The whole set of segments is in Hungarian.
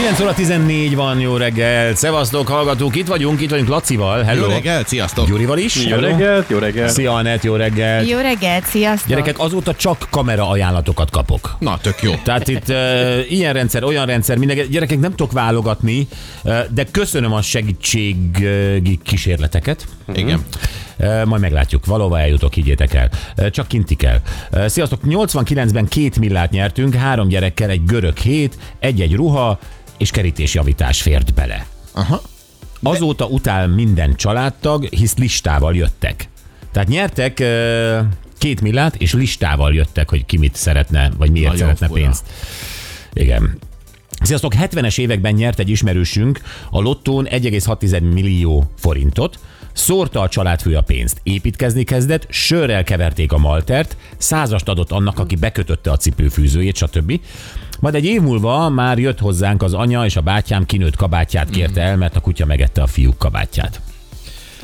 9 óra 14 van, jó reggel. Szevasztok, hallgatók, itt vagyunk, itt vagyunk Lacival. Hello. Jó reggelt, sziasztok! Gyurival is. Jó Hello. reggelt, jó reggelt. Szia, Anett, jó reggel. Jó reggelt, sziasztok! Gyerekek, azóta csak kamera ajánlatokat kapok. Na, tök jó. Tehát itt uh, ilyen rendszer, olyan rendszer, minden, gyerekek nem tudok válogatni, uh, de köszönöm a segítségi kísérleteket. Igen. Uh, majd meglátjuk, valóban eljutok, higgyétek el. Csak kinti kell. Sziasztok, 89-ben két millát nyertünk, három gyerekkel, egy görög hét, egy-egy ruha és kerítésjavítás fért bele. Aha. Azóta utál minden családtag, hisz listával jöttek. Tehát nyertek két millát, és listával jöttek, hogy ki mit szeretne, vagy miért Nagyon szeretne fura. pénzt. Igen. Sziasztok, 70-es években nyert egy ismerősünk a lottón 1,6 millió forintot, szórta a családfő a pénzt, építkezni kezdett, sörrel keverték a maltert, százast adott annak, aki bekötötte a cipőfűzőjét, stb. Majd egy év múlva már jött hozzánk az anya és a bátyám kinőtt kabátját kérte el, mert a kutya megette a fiúk kabátját.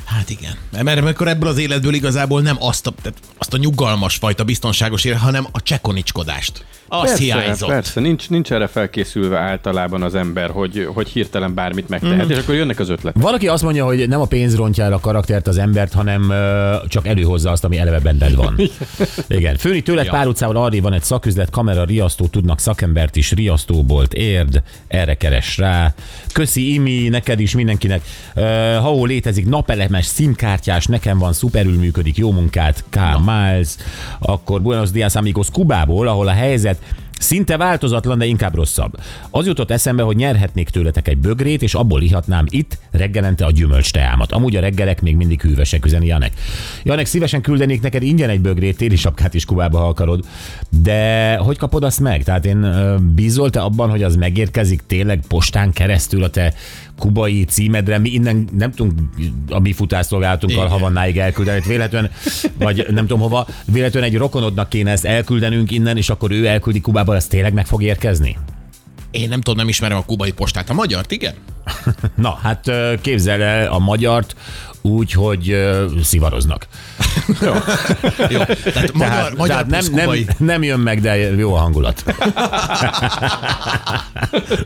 Hát igen. Mert amikor ebből az életből igazából nem azt a, tehát azt a nyugalmas fajta biztonságos élet, hanem a csekoniskodást. Az Persze, hiányzott. persze, nincs, nincs erre felkészülve általában az ember, hogy, hogy hirtelen bármit megtehet, Mhm. és akkor jönnek az ötletek. Valaki azt mondja, hogy nem a pénz rontja el a karaktert az embert, hanem ö, csak előhozza azt, ami eleve benned van. Igen. Főni tőled Ja. pár utcával arra van egy szaküzlet, kamera, riasztó, tudnak szakembert is, riasztóbolt, érd, erre keres rá. Köszi Imi, neked is, mindenkinek. Uh, ha ó, létezik napelemes, szimkártyás, nekem van, szuperül működik, jó munkát, K. Miles. Akkor Buenos Dias Amigos Kubából, ahol a helyzet Szinte változatlan, de inkább rosszabb. Az jutott eszembe, hogy nyerhetnék tőletek egy bögrét, és abból ihatnám itt reggelente a gyümölcs teámat. Amúgy a reggelek még mindig hűvösek, üzeni Janek. Janek, szívesen küldenék neked ingyen egy bögrét, téli sapkát is Kubába, ha akarod. De hogy kapod azt meg? Tehát én bízol te abban, hogy az megérkezik tényleg postán keresztül a te kubai címedre, mi innen nem tudunk a mi futásszolgálatunkkal. Havannáig elküldeni, véletlen, vagy nem tudom hova, véletlen egy rokonodnak kéne ezt elküldenünk innen, és akkor ő elküldi Kubába, ez tényleg meg fog érkezni? Én nem tudom, nem ismerem a kubai postát. A magyart, igen? Na, hát képzel el a magyart úgy, hogy szivaroznak. Jó. Tehát magyar, magyar tehát nem, nem, nem jön meg, de jó a hangulat.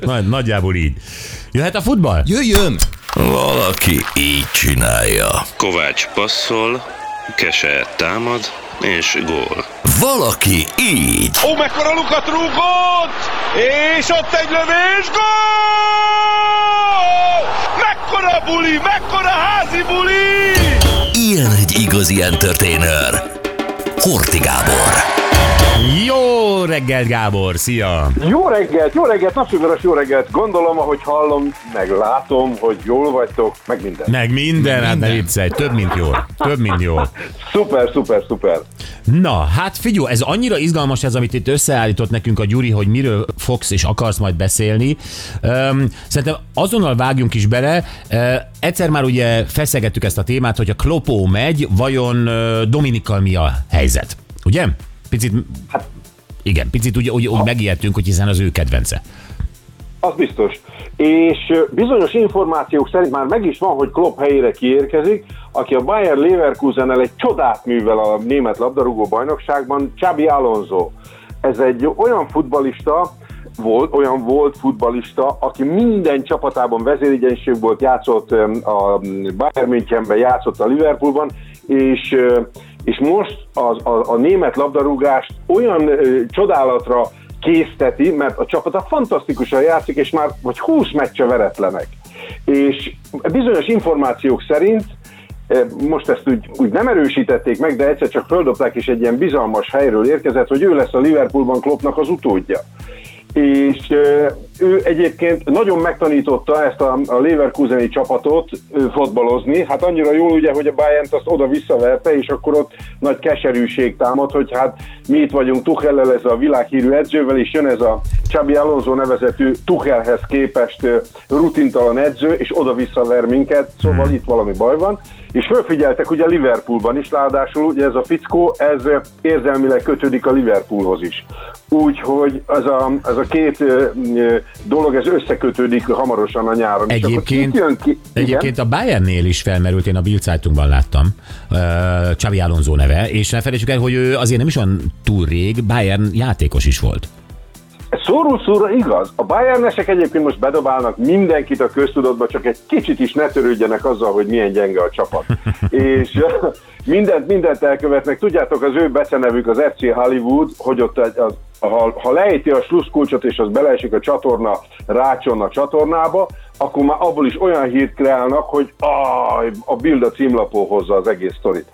Nagy, nagyjából így. Jöhet a futball? Jöjjön! Valaki így csinálja. Kovács passzol, Kese támad, és gól. Valaki így. Ó, mekkora lukat rúgott! És ott egy lövés, gól! Mekkora buli, mekkora házi buli! Ilyen egy igazi entertainer. Horti Gábor. Jó reggelt, Gábor! Szia! Jó reggelt, jó reggelt, napsugaras jó reggelt. Gondolom, ahogy hallom, meg látom, hogy jól vagytok, meg minden. Meg minden, hát ne Minden. viccelj, több, mint jól. Több, mint jól. Szuper, szuper, szuper. Na, hát figyelj, ez annyira izgalmas ez, amit itt összeállított nekünk a Gyuri, hogy miről fogsz és akarsz majd beszélni. Um, szerintem azonnal vágjunk is bele. Uh, egyszer már ugye feszegettük ezt a témát, hogy a Klopó megy, vajon Dominikkal mi a helyzet? Ugye? Picit, hát, igen, picit úgy, úgy, úgy megijedtünk, hogy hiszen az ő kedvence. Az biztos. És bizonyos információk szerint már meg is van, hogy Klopp helyére kiérkezik, aki a Bayer Leverkusennel egy csodát művel a német labdarúgó bajnokságban, Xabi Alonso. Ez egy olyan futbalista, volt, olyan volt futbalista, aki minden csapatában vezérigyenység volt, játszott a Bayern Münchenben, játszott a Liverpoolban, és, és most az, a, a német labdarúgást olyan ö, csodálatra készteti, mert a csapata fantasztikusan játszik, és már vagy 20 meccse veretlenek. És bizonyos információk szerint most ezt úgy, úgy nem erősítették meg, de egyszer csak földobták, és egy ilyen bizalmas helyről érkezett, hogy ő lesz a Liverpoolban Kloppnak az utódja. És ő egyébként nagyon megtanította ezt a, a Leverkuseni csapatot fotbalozni, hát annyira jól ugye, hogy a bayern azt oda visszaverte, és akkor ott nagy keserűség támad, hogy hát mi itt vagyunk Tuchellel, ez a világhírű edzővel, és jön ez a Csabi Alonso nevezetű Tuchelhez képest rutintalan edző, és oda-vissza ver minket, szóval Hmm. itt valami baj van. És fölfigyeltek ugye Liverpoolban is, ráadásul ugye ez a fickó, ez érzelmileg kötődik a Liverpoolhoz is. Úgyhogy ez a, ez a két dolog, ez összekötődik hamarosan a nyáron. Egyébként, jön ki, igen? egyébként a Bayernnél is felmerült, én a Bild Zeitungban láttam, Xavi Alonso neve, és ne felejtsük el, hogy ő azért nem is olyan túl rég Bayern játékos is volt. Szóró szóra igaz. A Bayernesek egyébként most bedobálnak mindenkit a köztudatba, csak egy kicsit is ne törődjenek azzal, hogy milyen gyenge a csapat. és mindent, mindent elkövetnek. Tudjátok, az ő becenevük az FC Hollywood, hogy ott az, ha, ha lejti a sluszkulcsot és az beleesik a csatorna rácson a csatornába, akkor már abból is olyan hírt kreálnak, hogy áj, a a címlapon hozza az egész sztorit.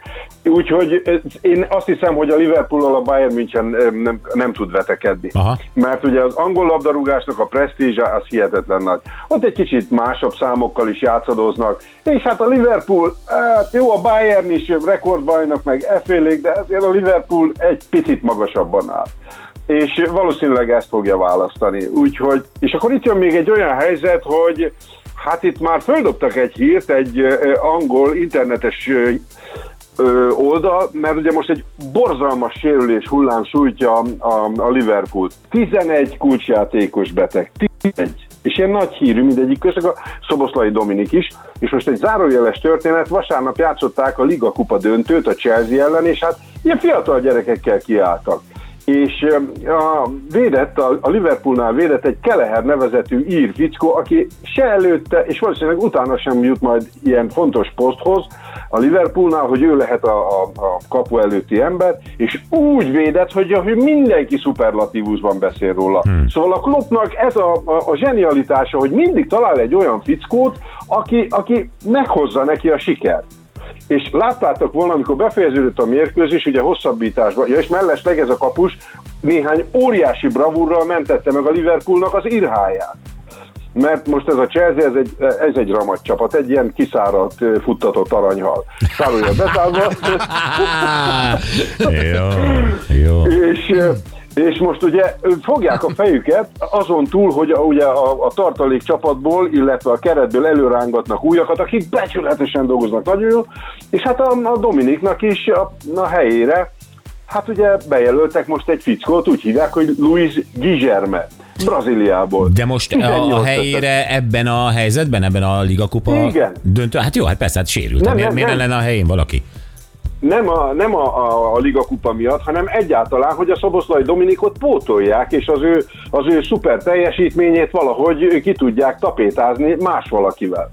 Úgyhogy én azt hiszem, hogy a Liverpool a Bayern München nem, nem tud vetekedni. Aha. Mert ugye az angol labdarúgásnak a presztízse az hihetetlen nagy. Ott egy kicsit másabb számokkal is játszadoznak, és hát a Liverpool, hát jó, a Bayern is rekordbajnok, meg effélék, de azért a Liverpool egy picit magasabban áll. És valószínűleg ezt fogja választani. Úgyhogy, és akkor itt jön még egy olyan helyzet, hogy hát itt már földobtak egy hírt, egy angol internetes oldal, mert ugye most egy borzalmas sérülés hullám sújtja a, a Liverpool. 11 kulcsjátékos beteg. 11. És ilyen nagy hírű mindegyik közök a Szoboszlai Dominik is, és most egy zárójeles történet, vasárnap játszották a Liga Kupa döntőt a Chelsea ellen, és hát ilyen fiatal gyerekekkel kiálltak. És a védett, a, Liverpoolnál védett egy Keleher nevezetű ír fickó, aki se előtte, és valószínűleg utána sem jut majd ilyen fontos poszthoz a Liverpoolnál, hogy ő lehet a, a, a kapu előtti ember, és úgy védett, hogy, hogy mindenki szuperlatívusban beszél róla. Hmm. Szóval a Kloppnak ez a, a, a zsenialitása, hogy mindig talál egy olyan fickót, aki, aki meghozza neki a sikert. És láttátok volna, amikor befejeződött a mérkőzés, ugye hosszabbításban, ja, és mellesleg ez a kapus néhány óriási bravúrral mentette meg a Liverpoolnak az irháját. Mert most ez a Chelsea, ez egy, ez egy ramat csapat, egy ilyen kiszáradt, futtatott aranyhal. Szárója beszállva. jó, jó. és, és most ugye fogják a fejüket azon túl, hogy a, ugye a, a tartalék csapatból, illetve a keretből előrángatnak újakat, akik becsületesen dolgoznak nagyon jól, és hát a, a Dominiknak is a, a helyére, hát ugye bejelöltek most egy fickót, úgy hívják, hogy Luis Guilherme, Brazíliából. De most a, 18 a helyére ebben a helyzetben, ebben a ligakupa Igen. döntő, hát jó, hát persze, hát sérült. Nem, miért nem, miért nem. lenne a helyén valaki? Nem a, nem a, a, a Liga Kupa miatt, hanem egyáltalán, hogy a Szoboszlai Dominikot pótolják, és az ő, az ő szuper teljesítményét valahogy ki tudják tapétázni más valakivel.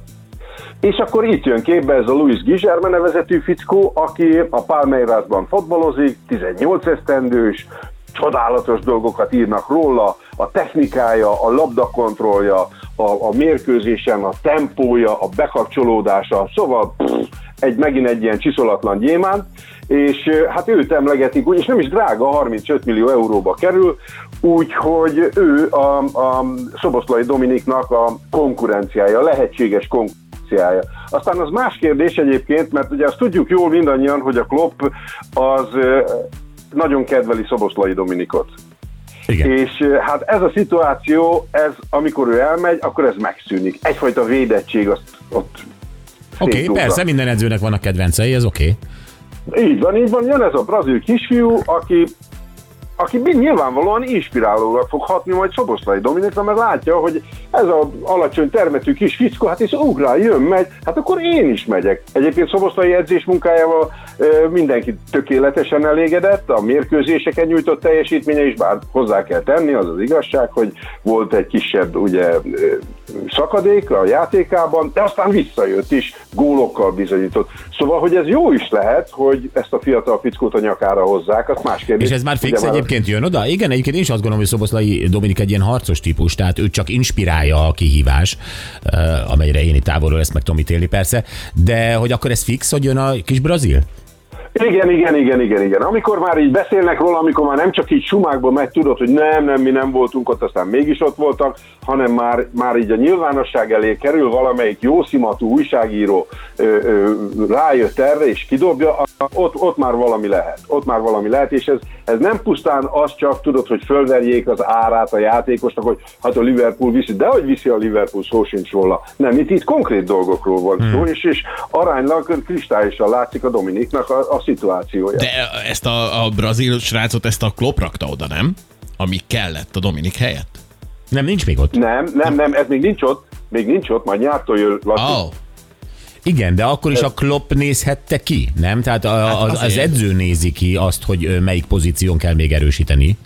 És akkor itt jön képbe ez a Luis Gizserme nevezetű fickó, aki a Palmeirasban fotbalozik, 18 esztendős, csodálatos dolgokat írnak róla, a technikája, a labdakontrollja, a, a mérkőzésen, a tempója, a bekapcsolódása, szóval egy, megint egy ilyen csiszolatlan gyémán, és hát őt emlegetik, úgy, és nem is drága, 35 millió euróba kerül, úgyhogy ő a, a Szoboszlai Dominiknak a konkurenciája, a lehetséges konkurenciája. Aztán az más kérdés egyébként, mert ugye azt tudjuk jól mindannyian, hogy a Klopp az nagyon kedveli Szoboszlai Dominikot. Igen. És hát ez a szituáció, ez, amikor ő elmegy, akkor ez megszűnik. Egyfajta védettség azt ott Oké, okay, persze, minden edzőnek vannak kedvencei, ez oké. Okay. Így van, így van, jön ez a brazil kisfiú, aki aki mind nyilvánvalóan inspirálólag fog hatni majd Szoboszlai Dominikra, mert látja, hogy ez az alacsony termetű kis fickó, hát és ugrál, jön, megy, hát akkor én is megyek. Egyébként Szoboszlai edzés munkájával mindenki tökéletesen elégedett, a mérkőzéseken nyújtott teljesítménye is, bár hozzá kell tenni, az az igazság, hogy volt egy kisebb ugye, szakadék a játékában, de aztán visszajött is, gólokkal bizonyított. Szóval, hogy ez jó is lehet, hogy ezt a fiatal fickót a nyakára hozzák, az más kérdés. És ez már fix Ugye egyébként jön oda? Igen, egyébként én is azt gondolom, hogy Szoboszlai Dominik egy ilyen harcos típus, tehát ő csak inspirálja a kihívás, eh, amelyre én itt távolról ezt meg tudom ítélni persze, de hogy akkor ez fix, hogy jön a kis brazil? Igen, igen, igen, igen, igen. Amikor már így beszélnek róla, amikor már nem csak így sumákba megy, tudod, hogy nem, nem, mi nem voltunk ott, aztán mégis ott voltak, hanem már, már így a nyilvánosság elé kerül valamelyik jószimatú újságíró ö, ö, rájött erre és kidobja, ott, ott már valami lehet. Ott már valami lehet, és ez, ez nem pusztán az csak, tudod, hogy fölverjék az árát a játékosnak, hogy hát a Liverpool viszi, de hogy viszi a Liverpool, szó sincs róla. Nem, itt, itt konkrét dolgokról van szó, hmm. és, és aránylag kristályosan látszik a Dominiknak a, a szituációja. De ezt a, a brazil srácot, ezt a Klopp rakta oda, nem? Ami kellett a Dominik helyett. Nem, nincs még ott. Nem, nem, nem, ez még nincs ott, még nincs ott, majd nyártól jön Laci. Oh. Igen, de akkor is a Klopp nézhette ki, nem? Tehát a, az, az azért. edző nézi ki azt, hogy melyik pozíción kell még erősíteni.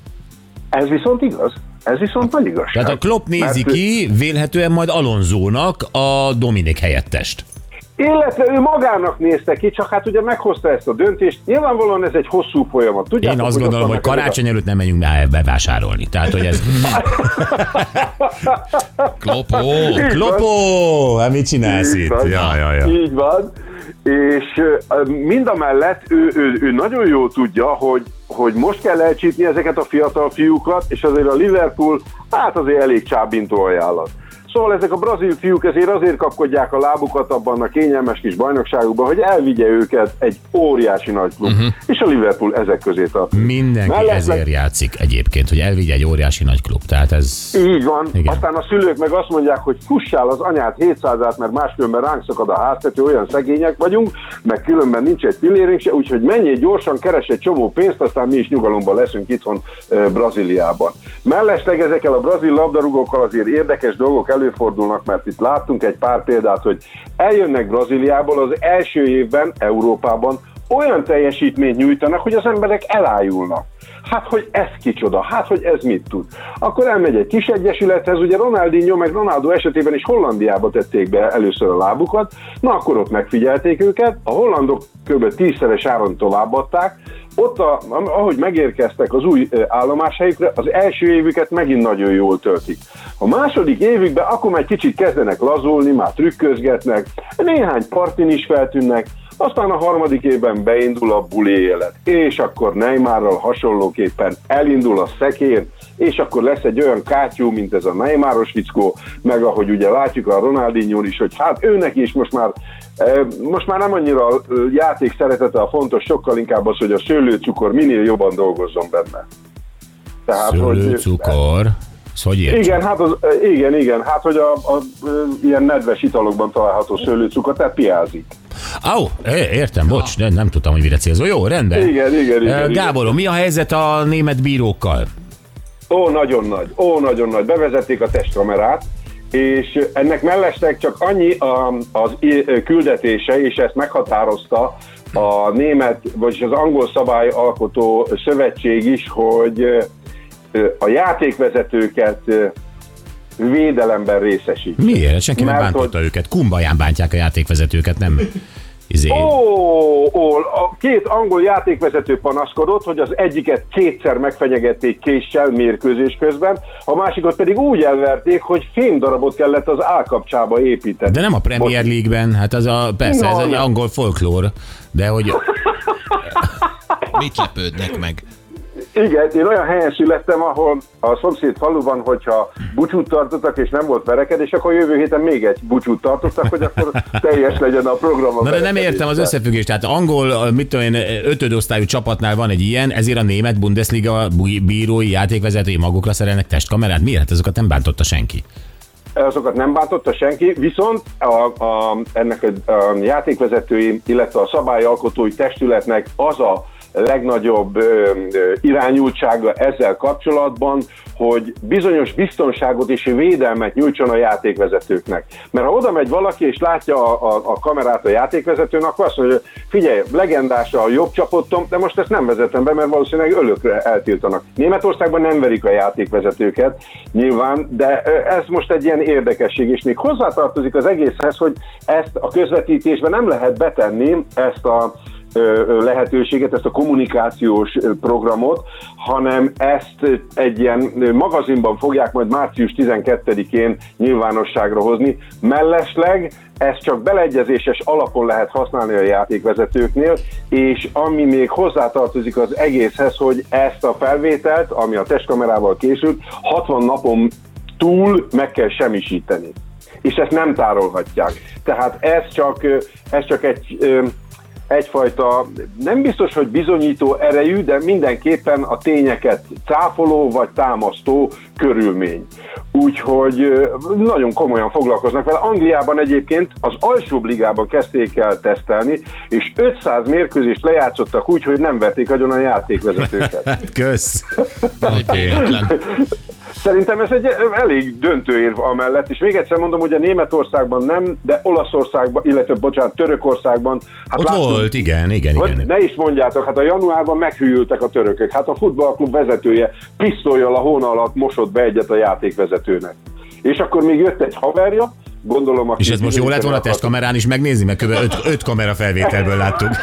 Ez viszont igaz. Ez viszont nagy igazság. Tehát a Klopp nézi Mert ki vélhetően majd Alonzónak a Dominik helyettest. Illetve ő magának nézte ki, csak hát ugye meghozta ezt a döntést. Nyilvánvalóan ez egy hosszú folyamat. Tudjátok, Én azt gondolom, hogy karácsony előtt nem menjünk be bevásárolni. Tehát, hogy ez... Klopó. ezek- Klopó! Hát mit csinálsz Így itt? van. Ja, ja, ja. Így van. És ö, mind a mellett ő, ő, ő nagyon jól tudja, hogy, hogy most kell elcsípni ezeket a fiatal fiúkat, és azért a Liverpool, hát azért elég csábintó ajánlat. Szóval ezek a brazil fiúk ezért azért kapkodják a lábukat abban a kényelmes kis bajnokságukban, hogy elvigye őket egy óriási nagy klub. Uh-huh. És a Liverpool ezek közé tartozik. Mindenki Mellett ezért játszik egyébként, hogy elvigye egy óriási nagy klub. Tehát ez... Így van. Igen. Aztán a szülők meg azt mondják, hogy fussál az anyát 700-át, mert máskülönben ránk szakad a háztető, olyan szegények vagyunk, meg különben nincs egy pillérünk se, úgyhogy menjél gyorsan, keres egy csomó pénzt, aztán mi is nyugalomban leszünk itthon Brazíliában. Mellesleg ezekkel a brazil labdarúgókkal azért érdekes dolgok előfordulnak, mert itt láttunk egy pár példát, hogy eljönnek Brazíliából az első évben Európában olyan teljesítményt nyújtanak, hogy az emberek elájulnak. Hát, hogy ez kicsoda, hát, hogy ez mit tud. Akkor elmegy egy kis egyesülethez, ugye Ronaldinho meg Ronaldo esetében is Hollandiába tették be először a lábukat, na akkor ott megfigyelték őket, a hollandok kb. tízszeres áron továbbadták, ott, a, ahogy megérkeztek az új állomáshelyükre, az első évüket megint nagyon jól töltik. A második évükben akkor már egy kicsit kezdenek lazulni, már trükközgetnek, néhány partin is feltűnnek, aztán a harmadik évben beindul a buli élet, és akkor Neymarral hasonlóképpen elindul a szekér, és akkor lesz egy olyan kátyú, mint ez a Neymaros fickó, meg ahogy ugye látjuk a Ronaldinho is, hogy hát őnek is most már eh, most már nem annyira a játék szeretete a fontos, sokkal inkább az, hogy a szőlőcukor minél jobban dolgozzon benne. Tehát, Szőlőcukor. Hogy igen, hát az, igen, igen, hát hogy a, a, a ilyen nedves italokban található szőlőcukor, tehát piázik. Ó, é, értem, bocs, nem, nem tudtam, hogy mire célzol. Jó, rendben. Igen, igen, igen, igen. Gáborom, mi a helyzet a német bírókkal? Ó, nagyon nagy, ó, nagyon nagy. Bevezették a testkamerát, és ennek mellesleg csak annyi a, az küldetése, és ezt meghatározta a német, vagyis az angol szabályalkotó szövetség is, hogy a játékvezetőket védelemben részesít. Miért? Senki nem Mert bántotta őket. Kumbaján bántják a játékvezetőket, nem izé. Ó, ó, a két angol játékvezető panaszkodott, hogy az egyiket kétszer megfenyegették késsel mérkőzés közben, a másikat pedig úgy elverték, hogy fémdarabot kellett az állkapcsába építeni. De nem a Premier League-ben, hát az a, persze, No, ez egy nem. angol folklór, de hogy Mit lepődnek meg? Igen, én olyan helyen születtem, ahol a szomszéd faluban, hogyha búcsút tartottak és nem volt verekedés, akkor jövő héten még egy búcsút tartottak, hogy akkor teljes legyen a program. a Na de nem értem az összefüggést. Tehát angol, mit tudom én, ötödosztályú csapatnál van egy ilyen, ezért a német Bundesliga bírói, játékvezetői magukra szerelnek testkamerát. Miért? Azokat nem bántotta senki. azokat nem bántotta senki, viszont a, a, ennek a, a játékvezetői, illetve a szabályalkotói testületnek az a legnagyobb irányultsága ezzel kapcsolatban, hogy bizonyos biztonságot és védelmet nyújtson a játékvezetőknek. Mert ha oda megy valaki és látja a, a, a kamerát a játékvezetőn, akkor azt mondja, hogy figyelj, legendás a jobb csapottom, de most ezt nem vezetem be, mert valószínűleg ölökre eltiltanak. Németországban nem verik a játékvezetőket, nyilván, de ez most egy ilyen érdekesség, és még hozzátartozik az egészhez, hogy ezt a közvetítésben nem lehet betenni, ezt a lehetőséget, ezt a kommunikációs programot, hanem ezt egy ilyen magazinban fogják majd március 12-én nyilvánosságra hozni. Mellesleg ezt csak beleegyezéses alapon lehet használni a játékvezetőknél, és ami még hozzátartozik az egészhez, hogy ezt a felvételt, ami a testkamerával készült, 60 napon túl meg kell semmisíteni. És ezt nem tárolhatják. Tehát ez csak, ez csak egy egyfajta, nem biztos, hogy bizonyító erejű, de mindenképpen a tényeket cáfoló vagy támasztó körülmény. Úgyhogy nagyon komolyan foglalkoznak vele. Angliában egyébként az alsóbb ligában kezdték el tesztelni, és 500 mérkőzést lejátszottak úgy, hogy nem vették agyon a játékvezetőket. Kösz. Szerintem ez egy elég döntő érv amellett, és még egyszer mondom, hogy a Németországban nem, de Olaszországban, illetve bocsánat, Törökországban. Hát Ott láttuk- volt, igen, igen, Hogy igen. ne is mondjátok, hát a januárban meghűltek a törökök. Hát a futballklub vezetője pisztolyjal a hóna alatt mosott be egyet a játékvezetőnek. És akkor még jött egy haverja, gondolom. És ez most jó lett volna testkamerán is megnézni, mert kb. öt, öt kamera felvételből láttuk.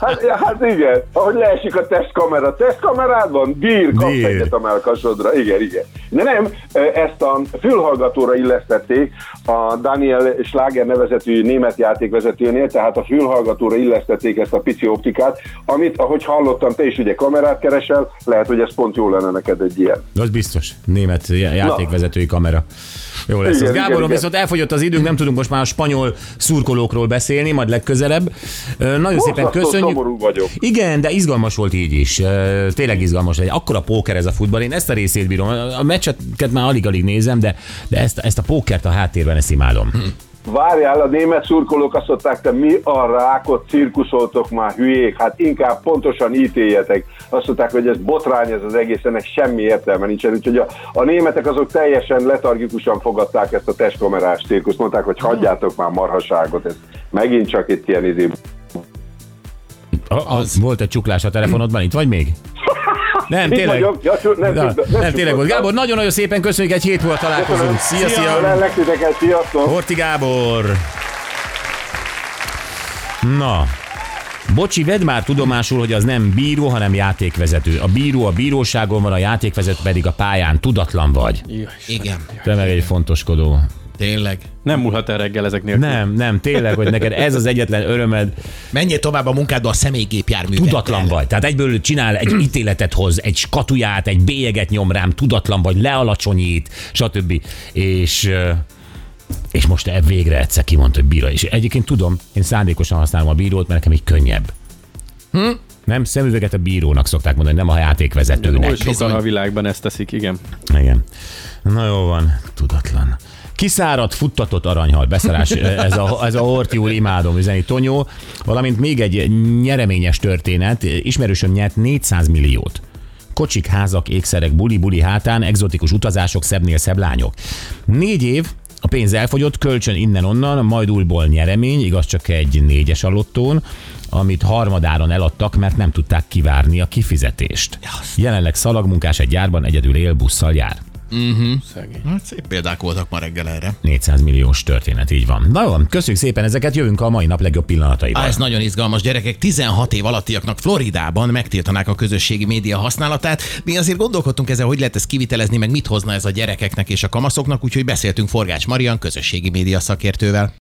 Hát, hát igen, ahogy leesik a testkamera, testkamerád van, dír, kapsz Dír. egyet a melkasodra, igen, igen. De nem, ezt a fülhallgatóra illesztették a Daniel Schlager nevezetű német játékvezetőnél, tehát a fülhallgatóra illesztették ezt a pici optikát, amit, ahogy hallottam, te is ugye kamerát keresel, lehet, hogy ez pont jó lenne neked egy ilyen. Az biztos. Német já- játékvezetői kamera. Jó lesz. Igen, Gáborom, igen. viszont elfogyott az időnk, nem tudunk most már a spanyol szurkolókról beszélni, majd legközelebb. Nagyon szépen Borzasztó köszönjük. szomorú vagyok. Igen, de izgalmas volt így is. Tényleg izgalmas. Egy akkora póker ez a futball. Én ezt a részét bírom. A meccseket már alig-alig nézem, de, de ezt, ezt a pókert a háttérben ezt imádom. Várjál, a német szurkolók azt mondták, te mi a rákot cirkuszoltok már hülyék, hát inkább pontosan ítéljetek. Azt mondták, hogy ez botrány, ez az egész, ennek semmi értelme nincsen. Úgyhogy a, a németek azok teljesen letargikusan fogadták ezt a testkamerás cirkuszt, mondták, hogy hagyjátok már marhaságot, ez megint csak itt ilyen izé. Az. Volt egy csuklás a telefonodban, itt vagy még? Nem, tényleg. vagyok. Ja, nem, Na, nem, tényleg volt. Gábor, nagyon-nagyon szépen köszönjük, egy hét múlva találkozunk. Szia, szia! Titeket, sziasztok! Horti Gábor! Na, Bocsi, vedd már tudomásul, hogy az nem bíró, hanem játékvezető. A bíró a bíróságon van, a játékvezető pedig a pályán. Tudatlan vagy. Igen, Te meg egy fontoskodó. Tényleg. Nem múlhat el reggel ezek nélkül. Nem, nem, tényleg, hogy neked ez az egyetlen örömed. Menjél tovább a munkádba a személygépjárművel. Tudatlan vagy. Tehát egyből csinál egy ítéletet hoz, egy skatuját, egy bélyeget nyom rám, tudatlan vagy, lealacsonyít, stb. És és most e végre egyszer kimondta, hogy bíró. És egyébként tudom, én szándékosan használom a bírót, mert nekem így könnyebb. Hm? Nem, szemüveget a bírónak szokták mondani, nem a játékvezetőnek. Oly sokan a világban ezt teszik, igen. Igen. Na jó van, tudatlan. Kiszáradt, futtatott aranyhal, beszarás, ez a, ez a Horti úr imádom üzeni Tonyó, valamint még egy nyereményes történet, ismerősöm nyert 400 milliót. Kocsik, házak, ékszerek, buli-buli hátán, egzotikus utazások, szebbnél szebb lányok. Négy év, a pénz elfogyott, kölcsön innen-onnan, majd újból nyeremény, igaz csak egy négyes alottón, amit harmadáron eladtak, mert nem tudták kivárni a kifizetést. Jelenleg szalagmunkás egy gyárban egyedül él, busszal jár. Szegény. Hát szép példák voltak ma reggel erre. 400 milliós történet, így van. Na jó, köszönjük szépen ezeket, jövünk a mai nap legjobb pillanataival. Á, ez nagyon izgalmas gyerekek. 16 év alattiaknak Floridában megtiltanák a közösségi média használatát. Mi azért gondolkodtunk ezzel, hogy lehet ezt kivitelezni, meg mit hozna ez a gyerekeknek és a kamaszoknak, úgyhogy beszéltünk Forgács Marian közösségi média szakértővel.